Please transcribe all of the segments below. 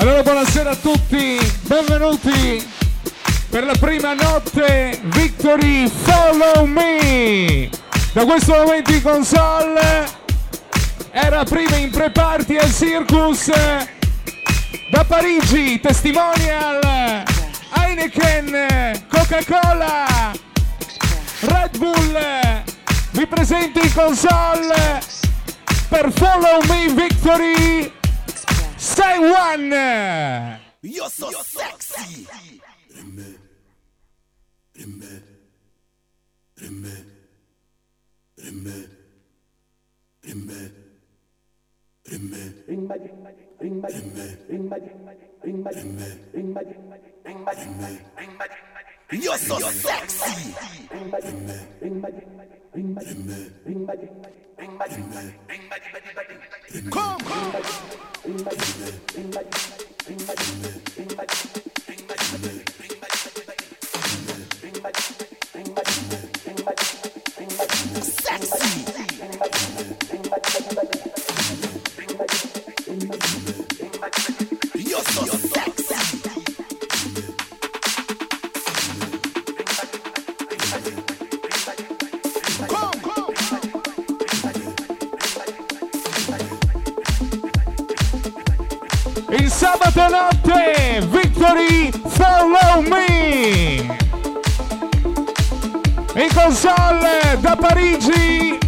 Allora buonasera a tutti, benvenuti per la prima notte Victory Follow Me. Da questo momento in console era prima in pre-party al Circus da Parigi, testimonial Heineken, Coca-Cola, Red Bull. Vi presento in console per Follow Me Victory Taiwan. You're so, You're so sexy. sexy. You're so, You're sexy. sexy. Come. Follow Me. In console da Parigi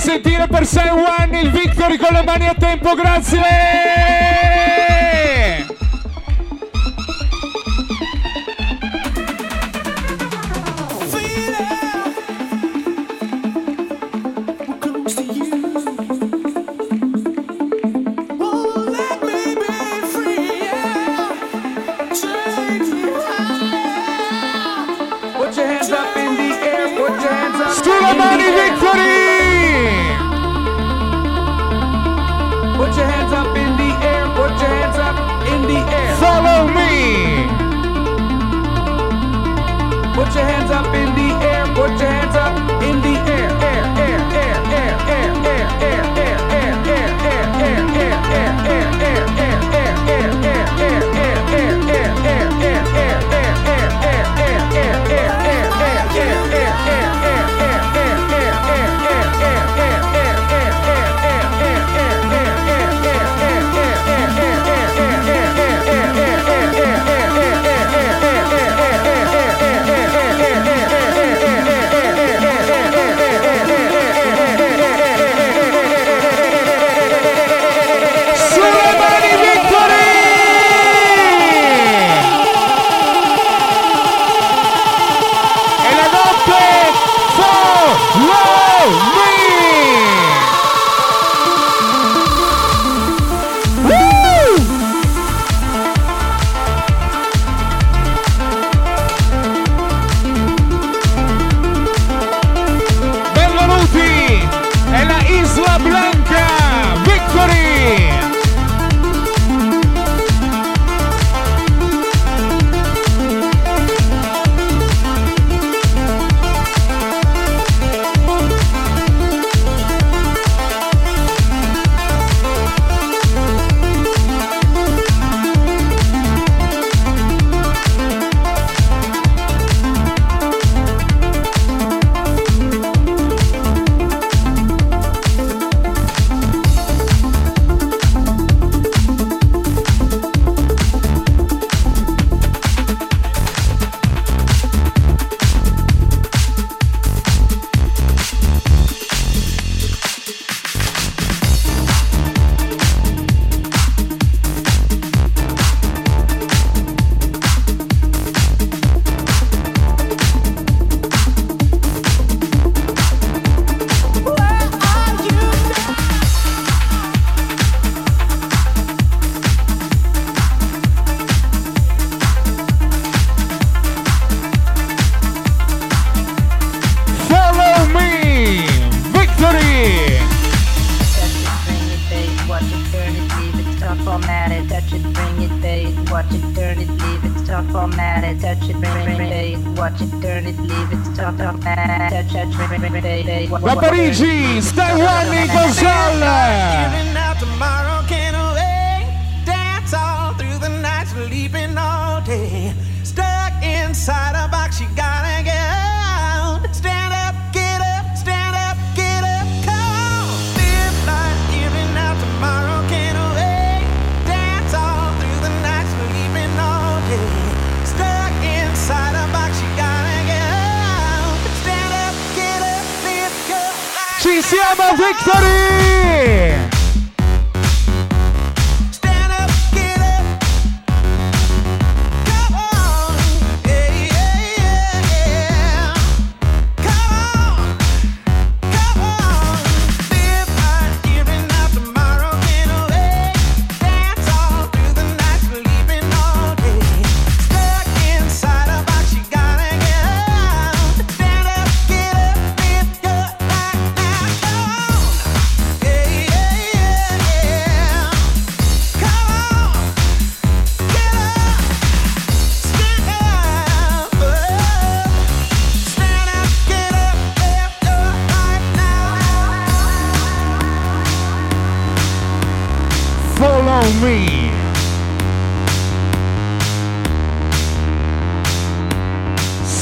sentire per Say One il Victory con le mani a tempo, grazie!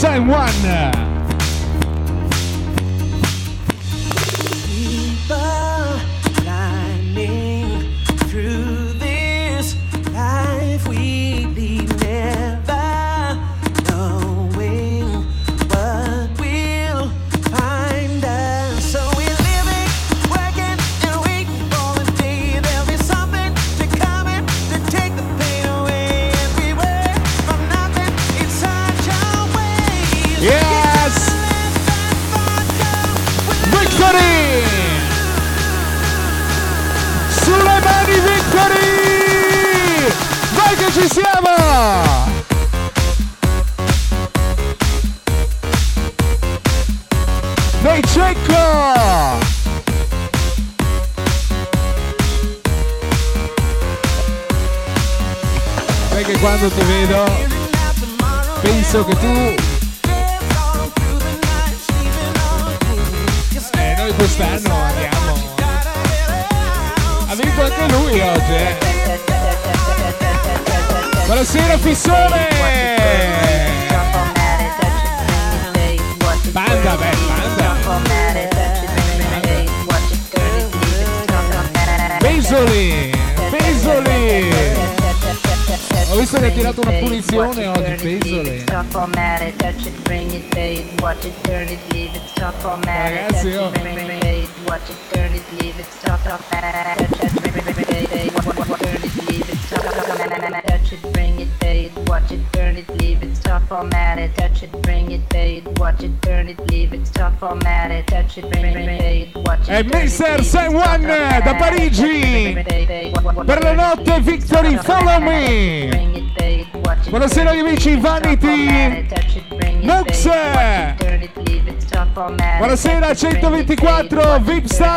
same one.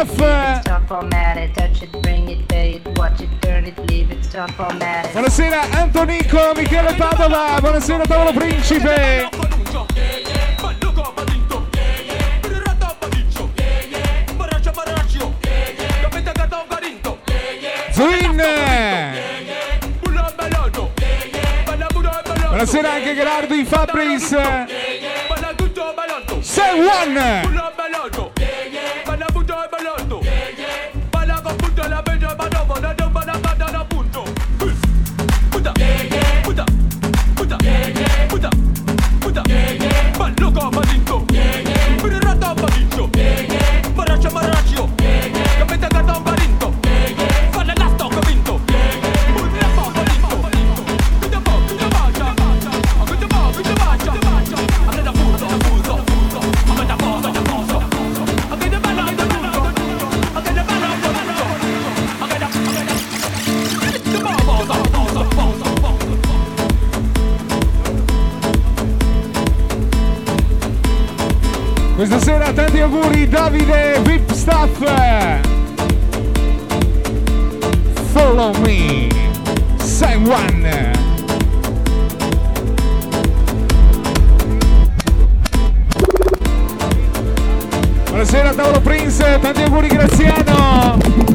Jeff. Buonasera Antonico, Michele Padova, buonasera Tavolo Principe. Zwin. Buonasera anche Gerardo in Fabris. Sei one. toy alone. Questa sera tanti auguri Davide Vipstaff. Follow me, Sign one Buonasera Tauro Prince, tanti auguri Graziano.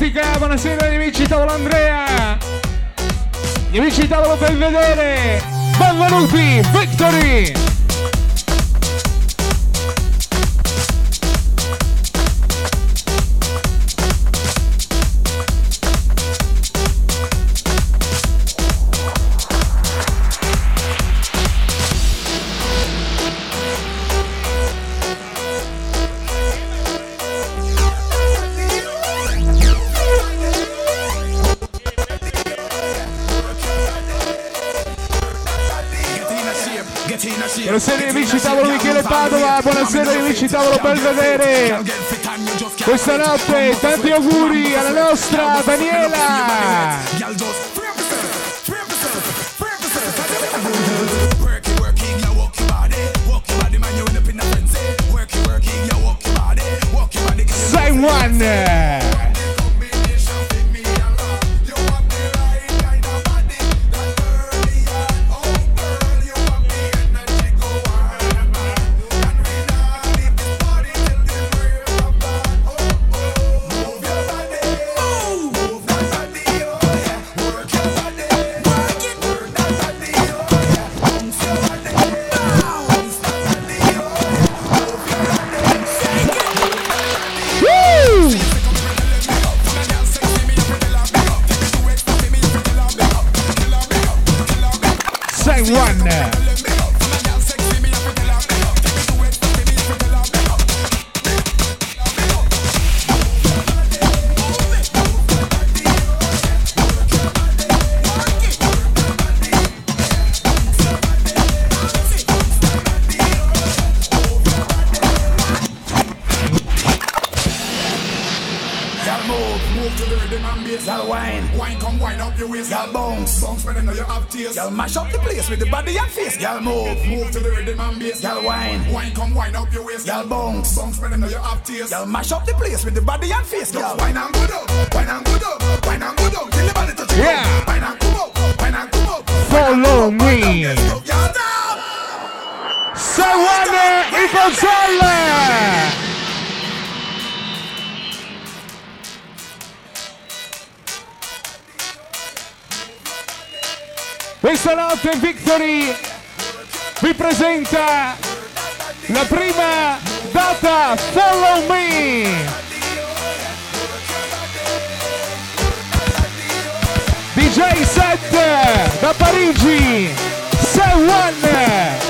Acustica, buonasera agli amici tavolo Andrea, gli amici tavolo per vedere, benvenuti, Victory! Tavolo Belvedere questa notte tanti auguri alla nostra Daniela. Taste. Y'all mash up the place with the body and face. Y'all wine and go down, wine and go down, wine and go down till the body touch the Yeah. ground. Wine and come up, wine and come up. Follow me. One in console. Questa notte Victory vi presenta la prima data Follow Me. DJ set da Parigi. Say one.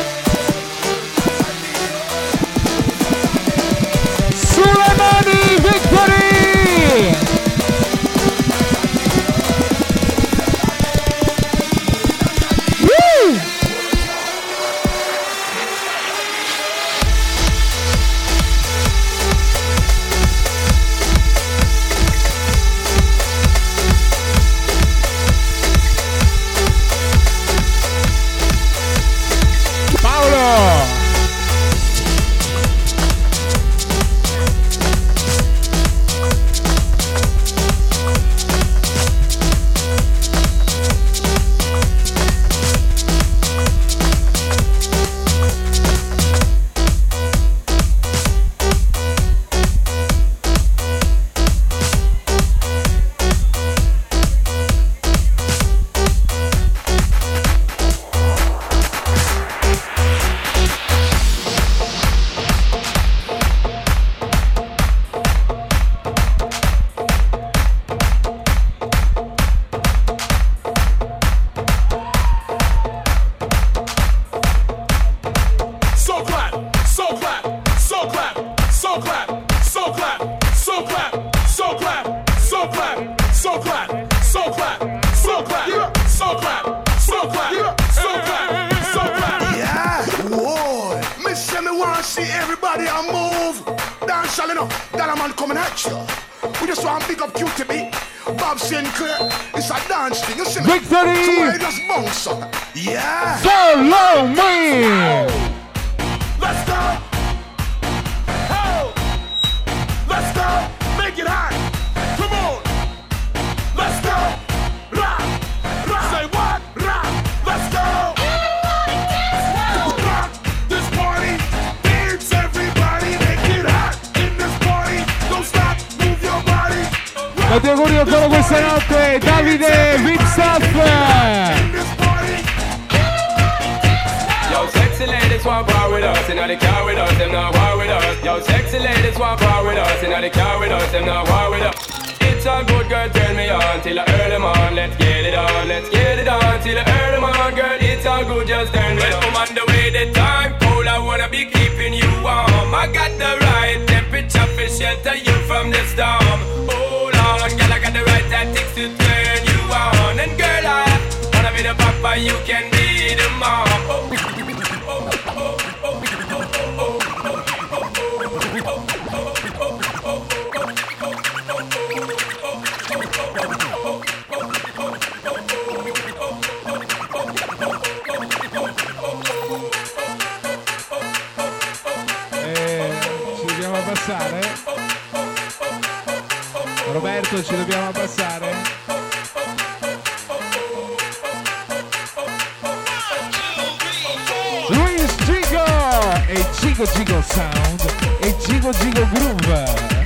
Tanti ancora questa notte, Davide Vipstaff! Sexy ladies want bar with us, inna the car with us, them not war with us. Yo, sexy ladies want bar with us, inna the car with us, them not war with us. It's a good girl, turn me on till I earn on. Let's get it on, let's get it on till I earn on, girl. It's all good, just turn me on. I'm on the way, the time cold, I wanna be keeping you warm. I got the right temperature for shelter you from the storm. Hold be the papa, you can be the mom. Oh, eh, ci dobbiamo passare? Jingle Jingle Sound e Jingle Jingle Groove.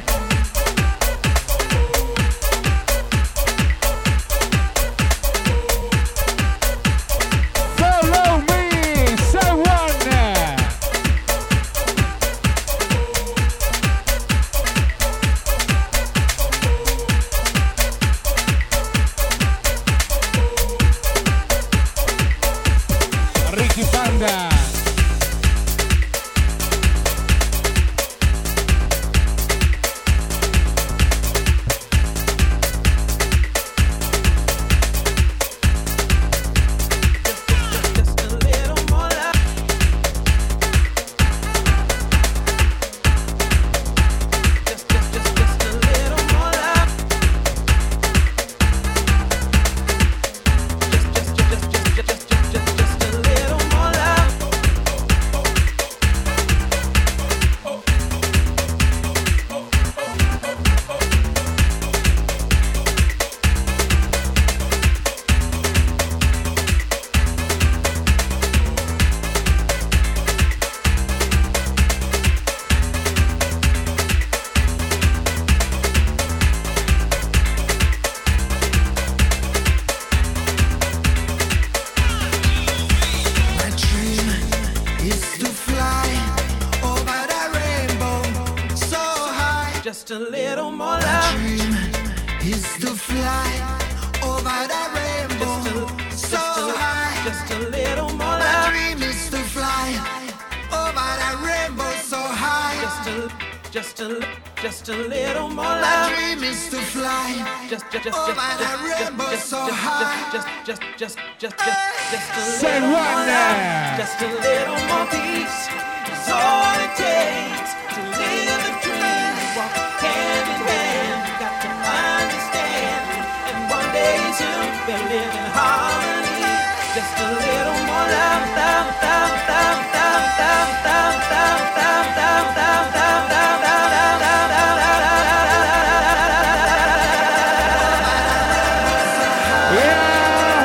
A little more love. dream is to fly over the rainbow so high. Just a little more love. My dream is to fly over the rainbow so high. Just a, just a, just a little more love. My dream is to fly Just, just, just, over just, the just, rainbow just, so just, high. just, just, just, just, just, just just a Say little what more now? love. Just a little more peace. It's all it takes we'll live in harmony. Just a little more love, love, love, love, love, love, love, love, love, love, love, love, love, love, love, love, love!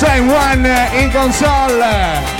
Sam One in console!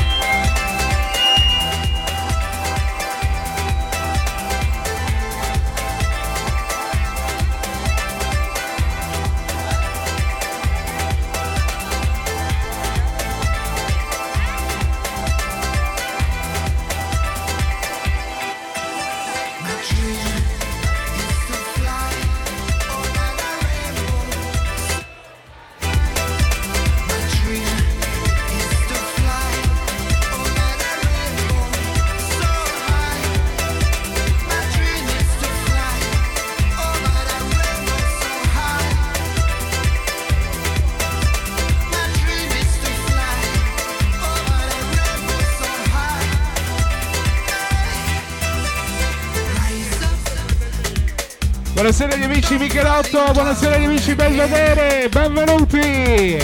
Buonasera agli amici Michelotto, buonasera agli amici Belvedere, benvenuti!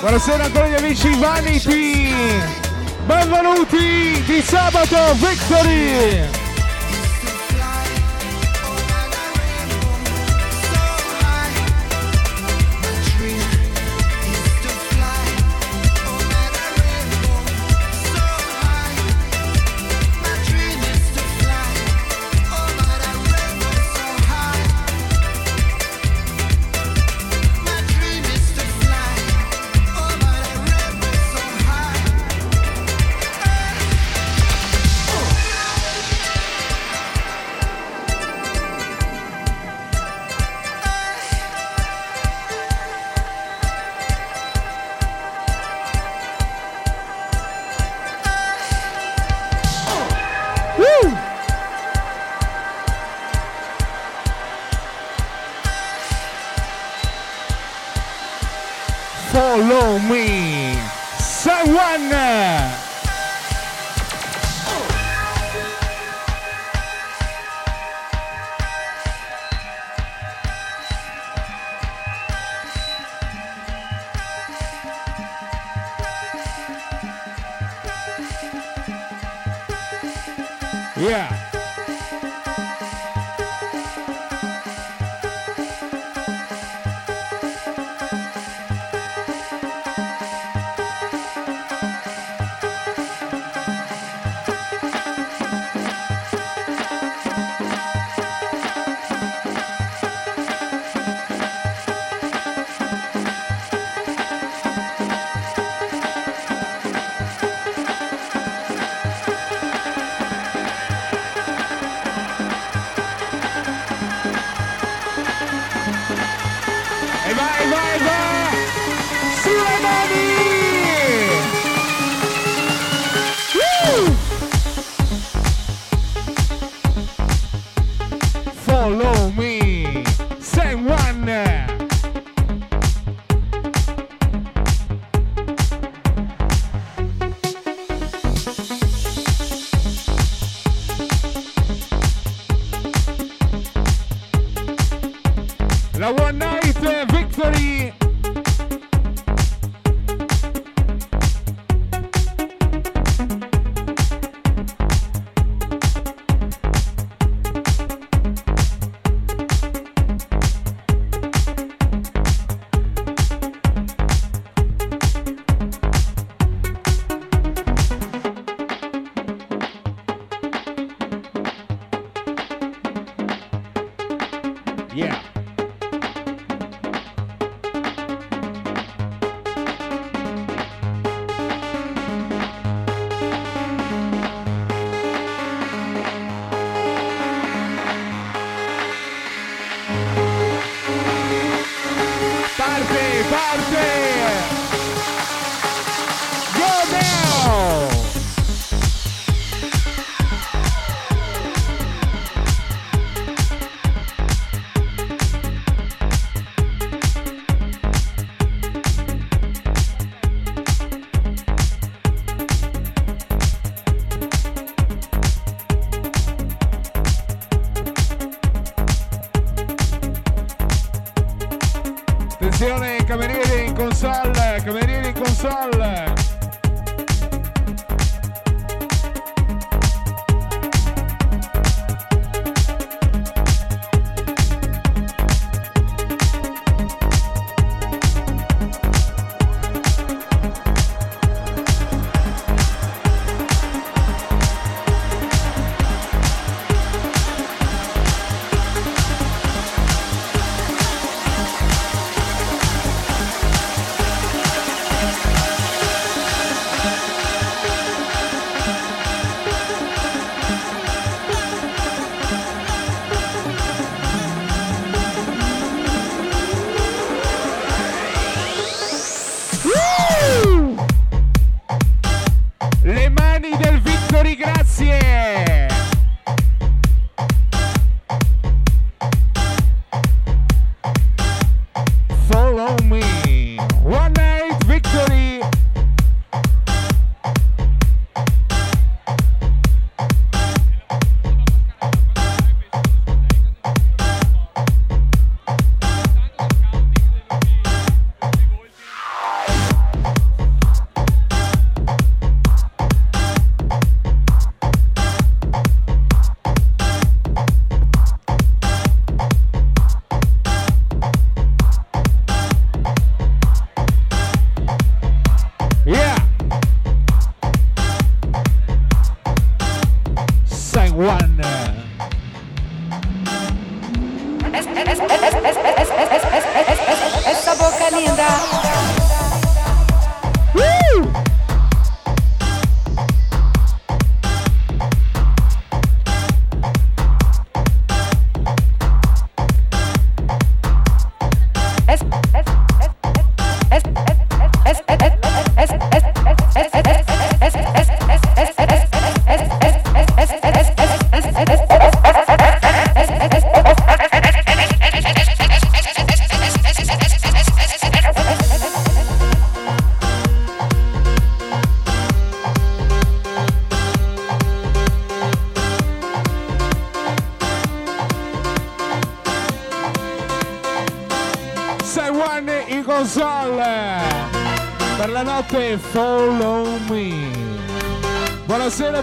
Buonasera ancora agli amici Vanity! Benvenuti di sabato Victory!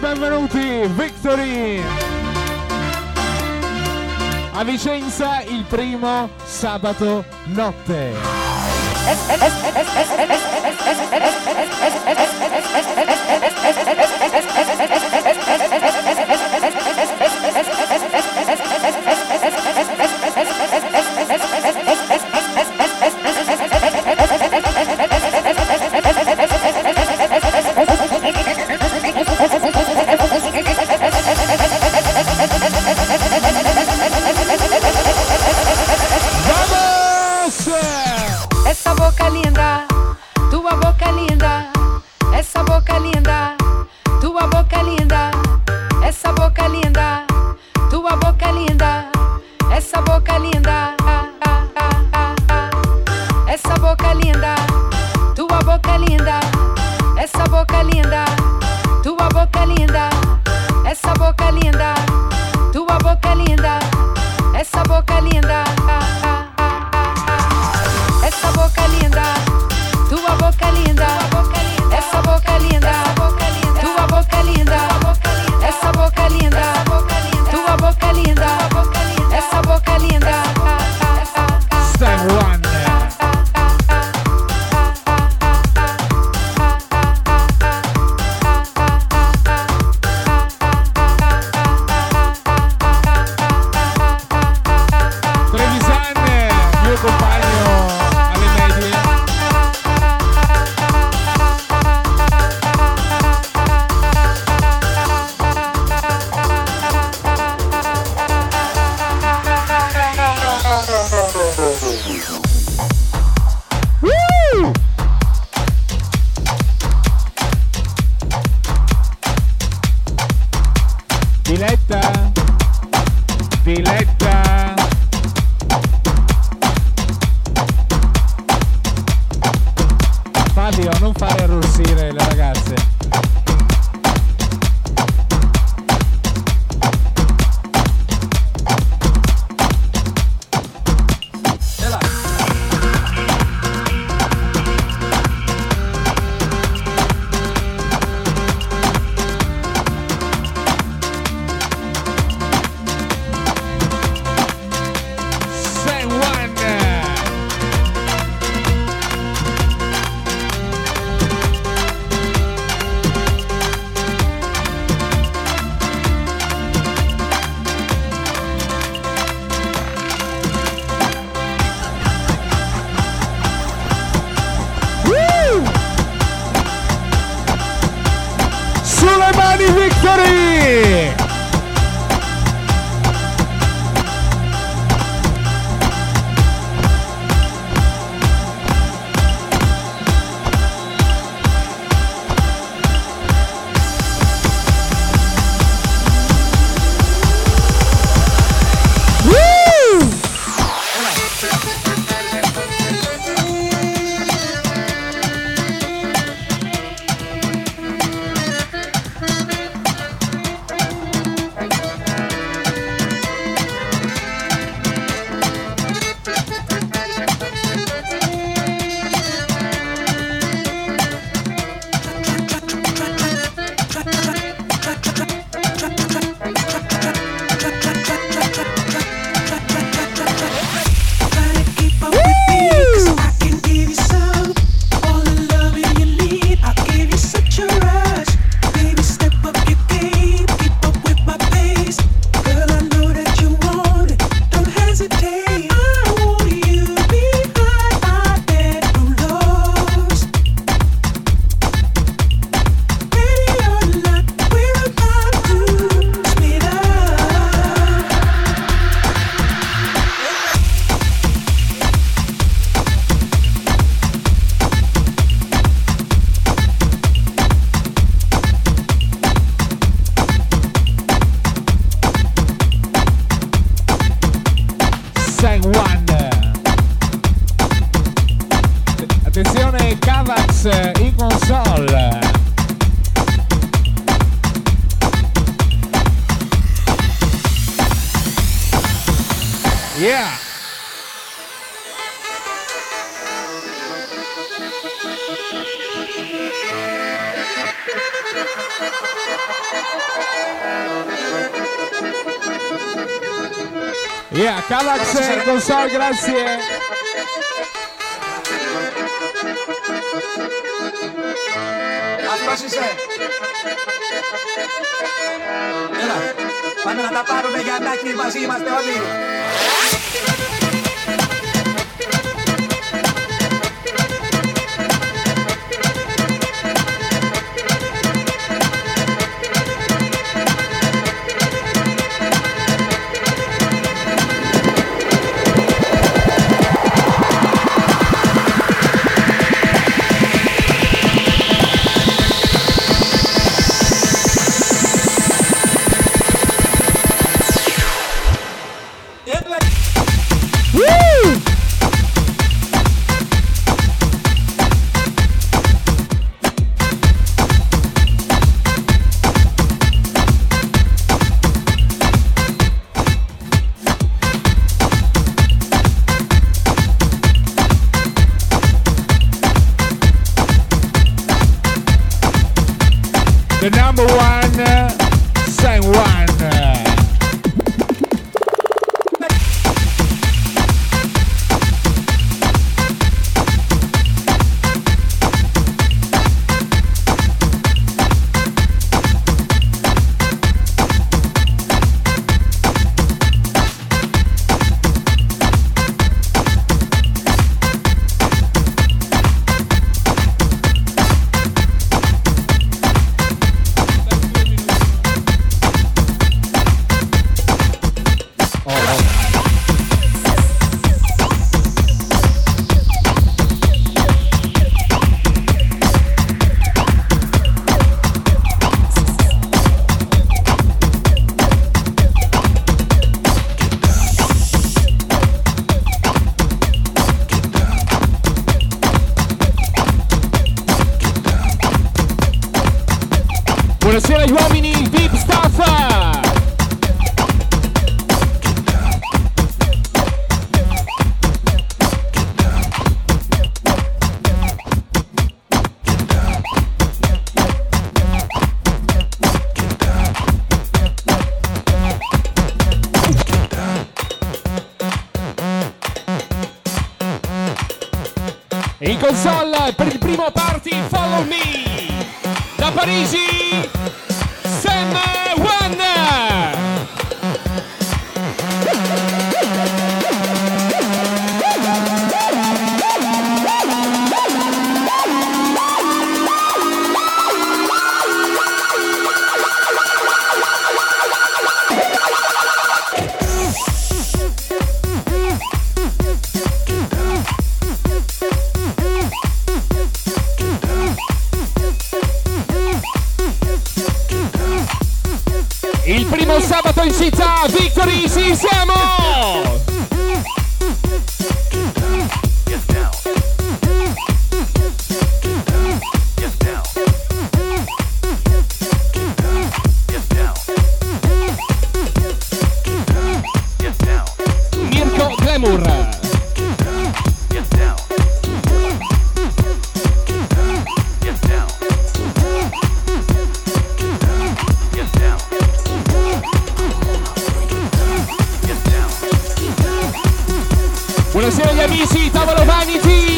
Benvenuti. Victory. A Vicenza il primo sabato notte. Grazie. The number one, uh, Amici, tavolo Vanity!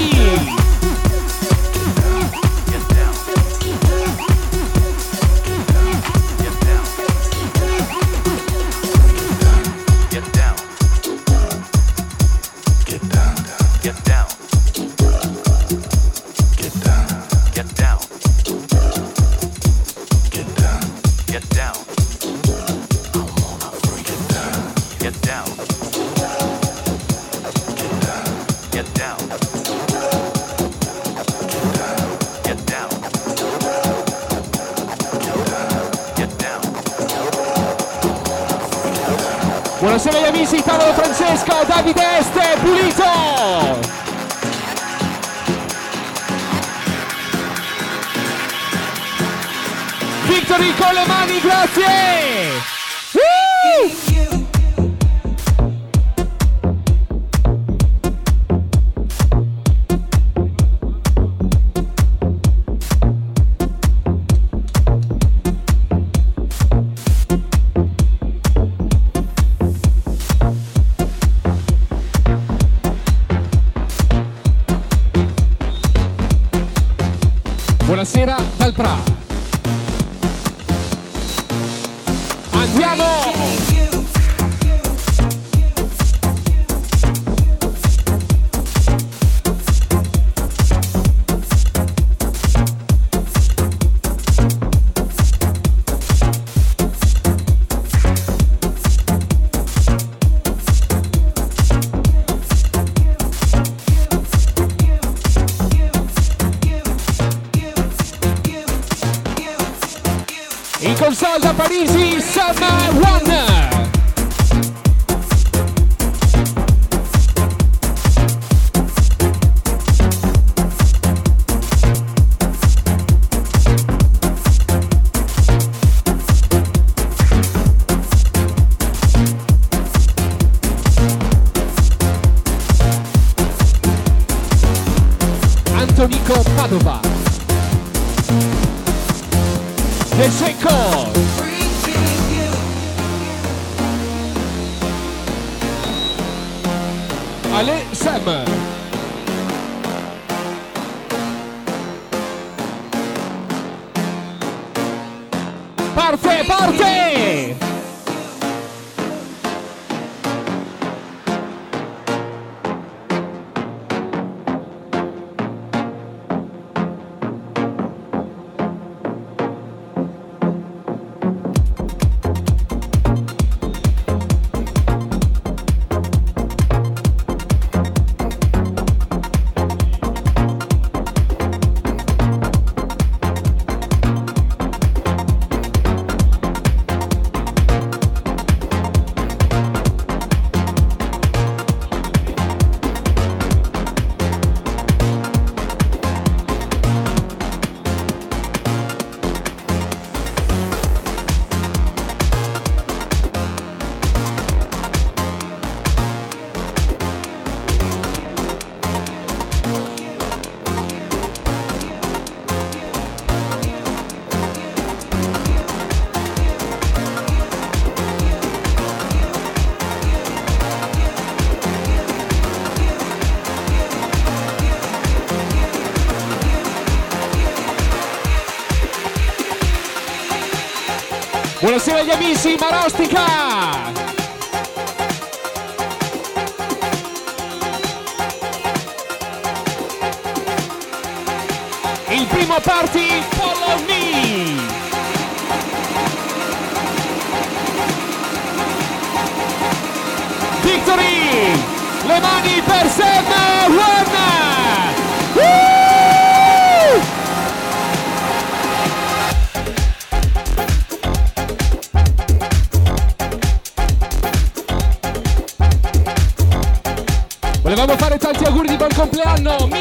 De Secco. Ale Sam. Parte, parte! Buonasera agli amici, Marostica! Il primo party, follow me! Victory! Le mani per Sam One! Não.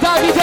大地。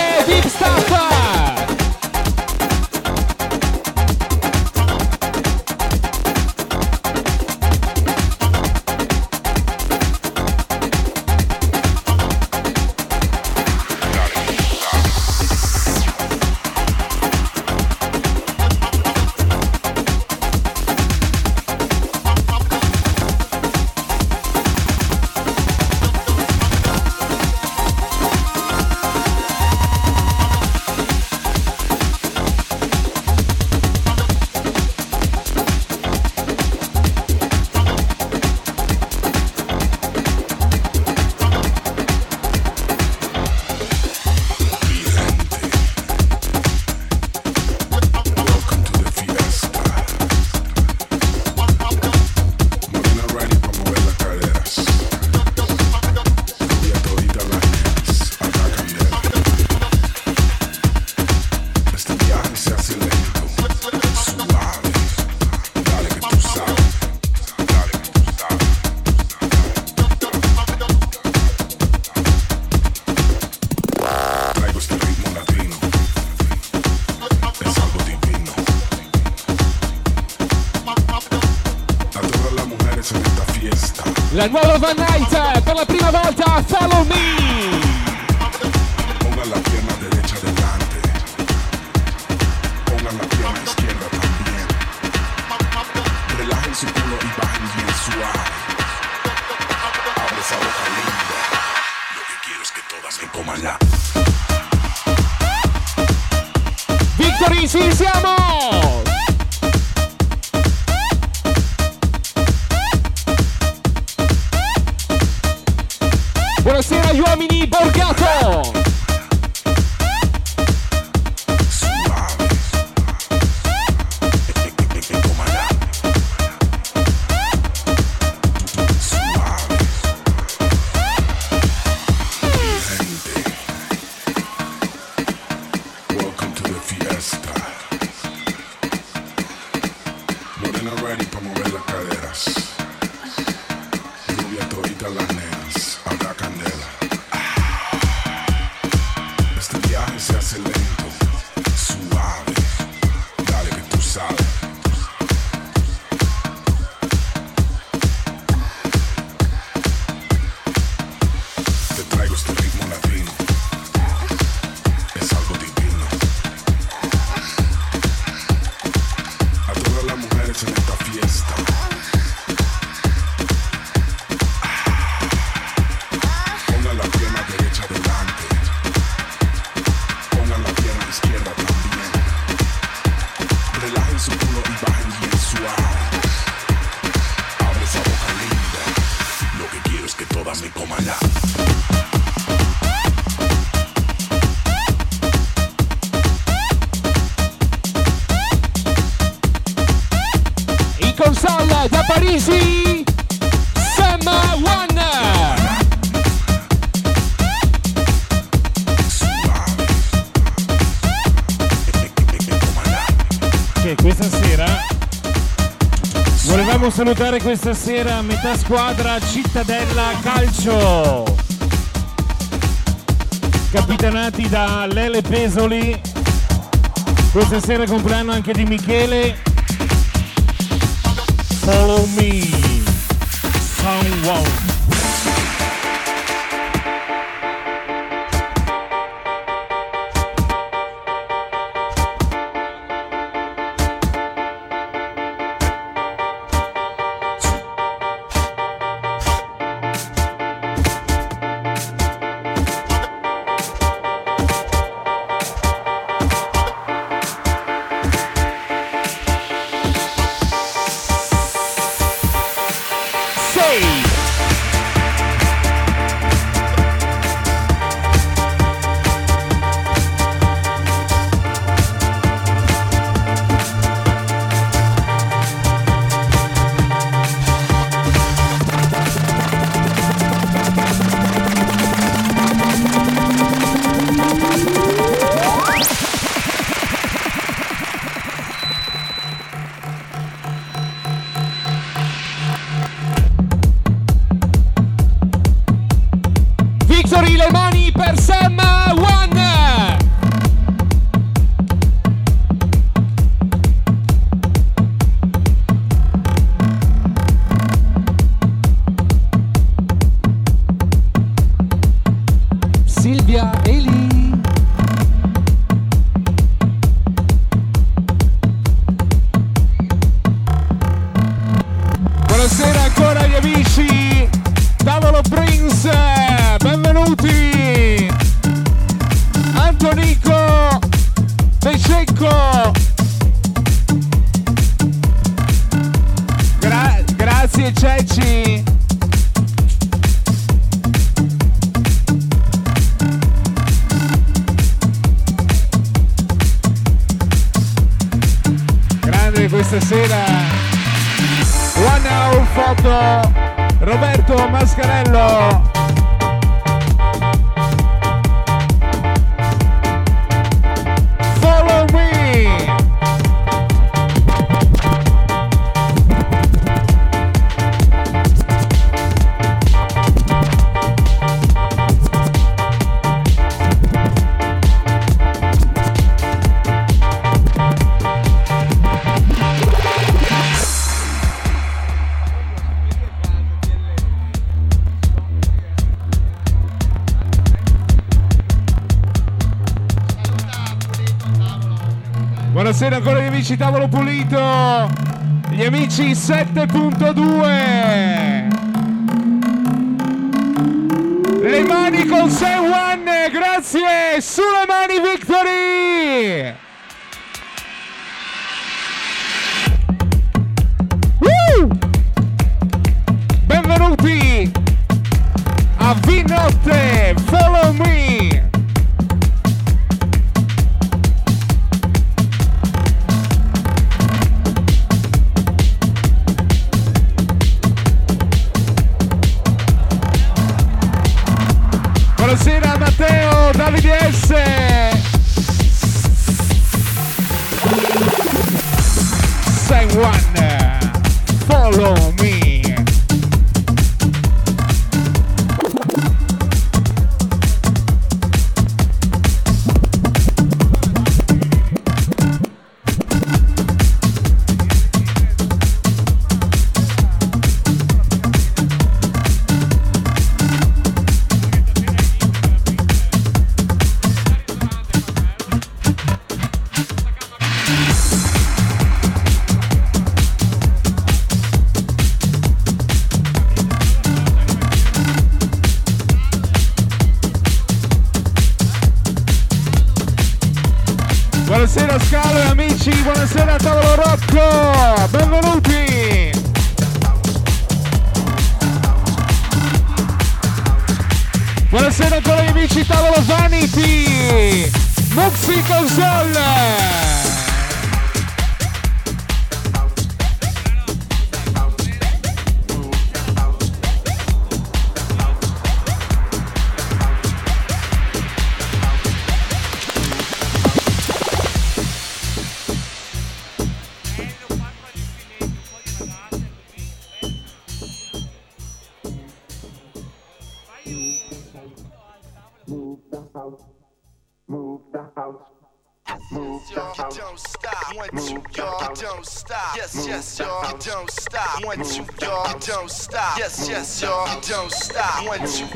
salutare questa sera metà squadra Cittadella Calcio. Capitanati da Lele Pesoli. Questa sera compleanno anche di Michele. Follow me. Sound. amici Tavolo Pulito, gli amici 7 Dance! Same one, follow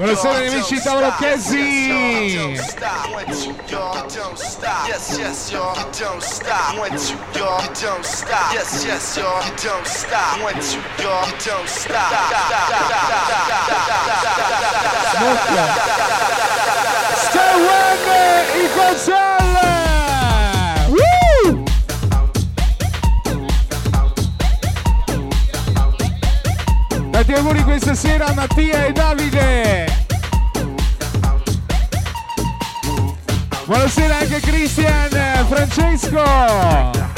Buonasera amici di Tavolo Chesi Sta Wagner in concerto auguri questa sera a Mattia e Davide. Buonasera anche Cristian Francesco.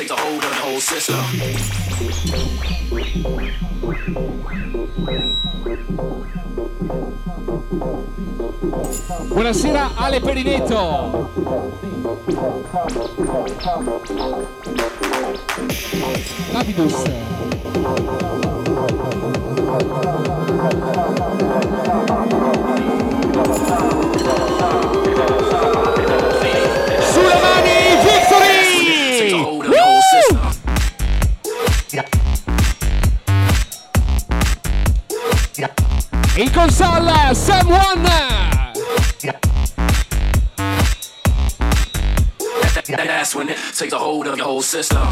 takes a hold on the whole system. Buonasera Ale Perinetto. Lapidus. yeah, someone now. That, that, that's when it takes a hold of your whole system.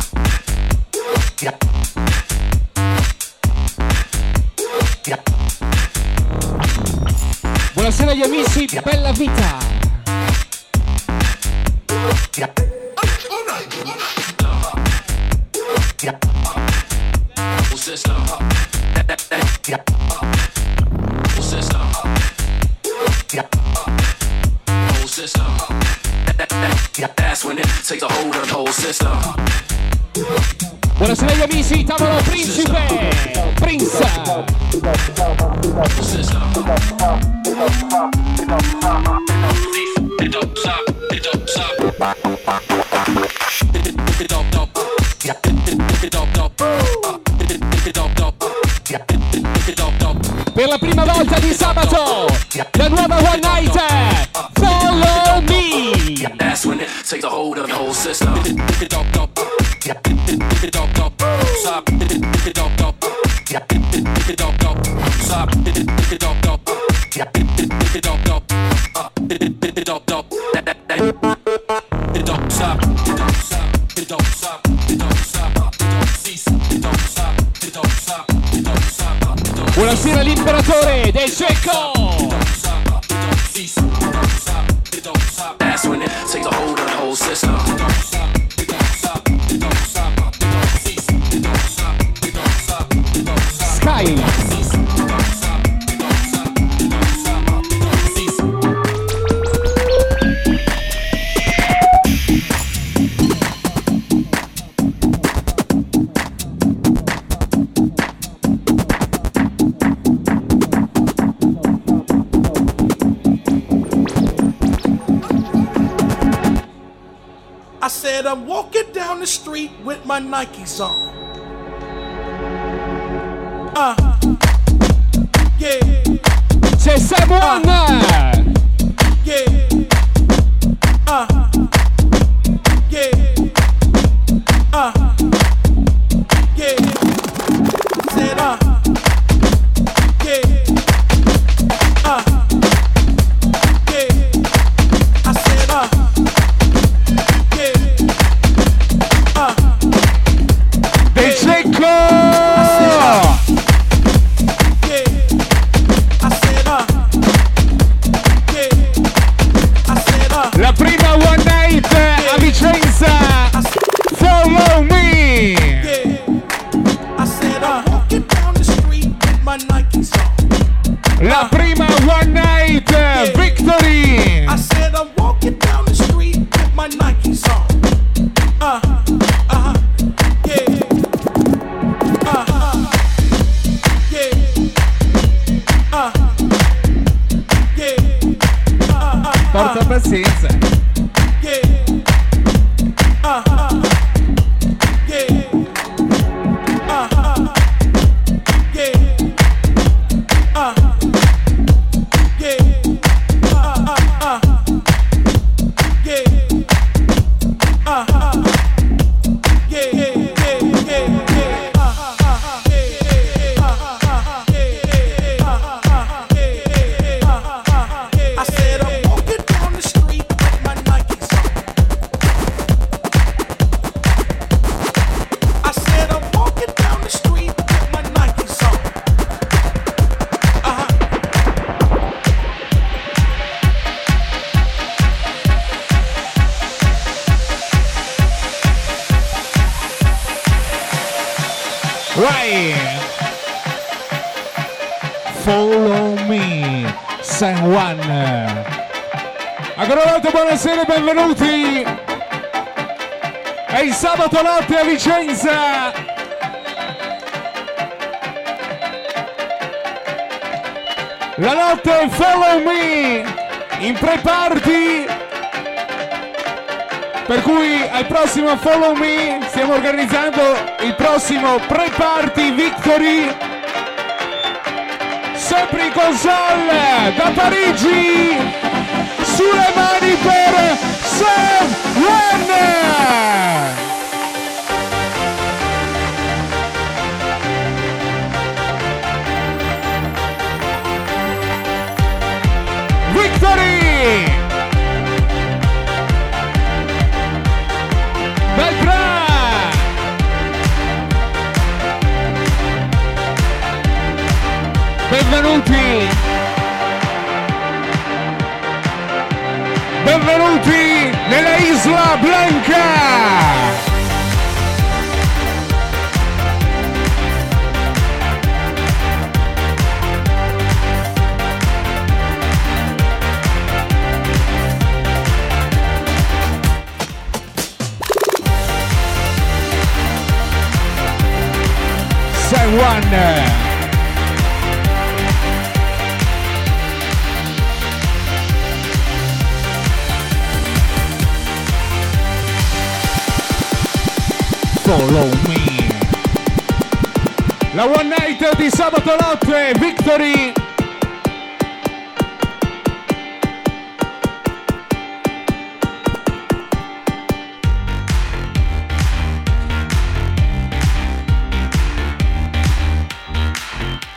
Buonasera agli amici, bella vita. System. takes a hold of the whole system. Buonasera agli amici, tavolo principe! Prince! System. I'm walking down the street with my Nikes on. Uh, yeah. C'è Sabuana! Uh, Ancora una volta buonasera e benvenuti. È il sabato notte a Vicenza. La notte Follow Me in pre-party. Per cui al prossimo Follow Me stiamo organizzando il prossimo pre-party Victory. Sempre in console da Parigi. Sulle mani per Sam One. Victory! Benvenuti! Nella Isla Blanca! San Juan! Follow me. La One Night di sabato notte, Victory.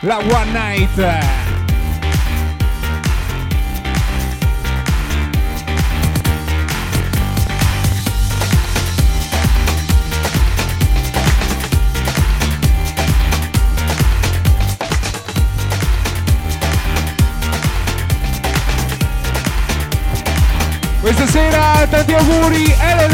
La One Night. Sera tanti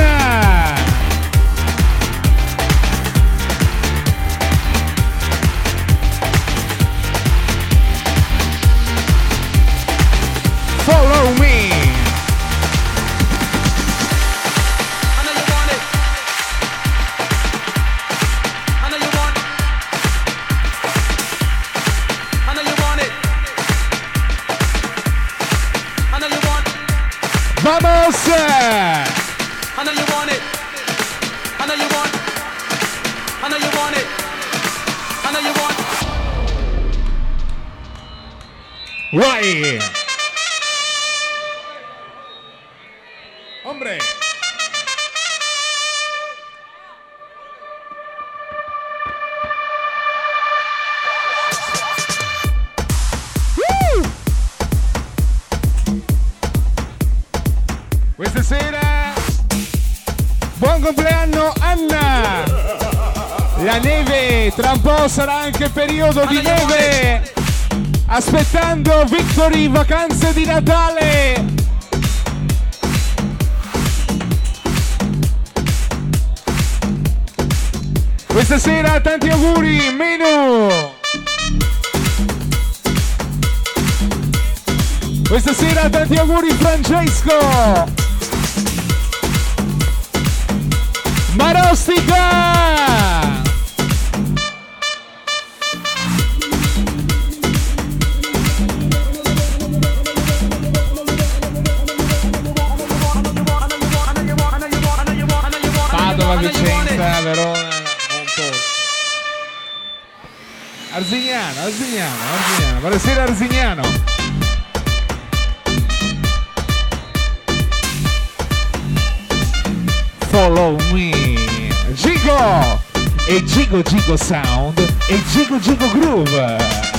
anche periodo di neve! Aspettando Victory vacanze di Natale! Questa sera tanti auguri, Menu! Questa sera tanti auguri Francesco! Marostica! Arzignano, Arzignano, Arzignano. Buonasera Arzignano. Follow me. Gigo! E Gigo Gigo Sound e Gigo Gigo Groove.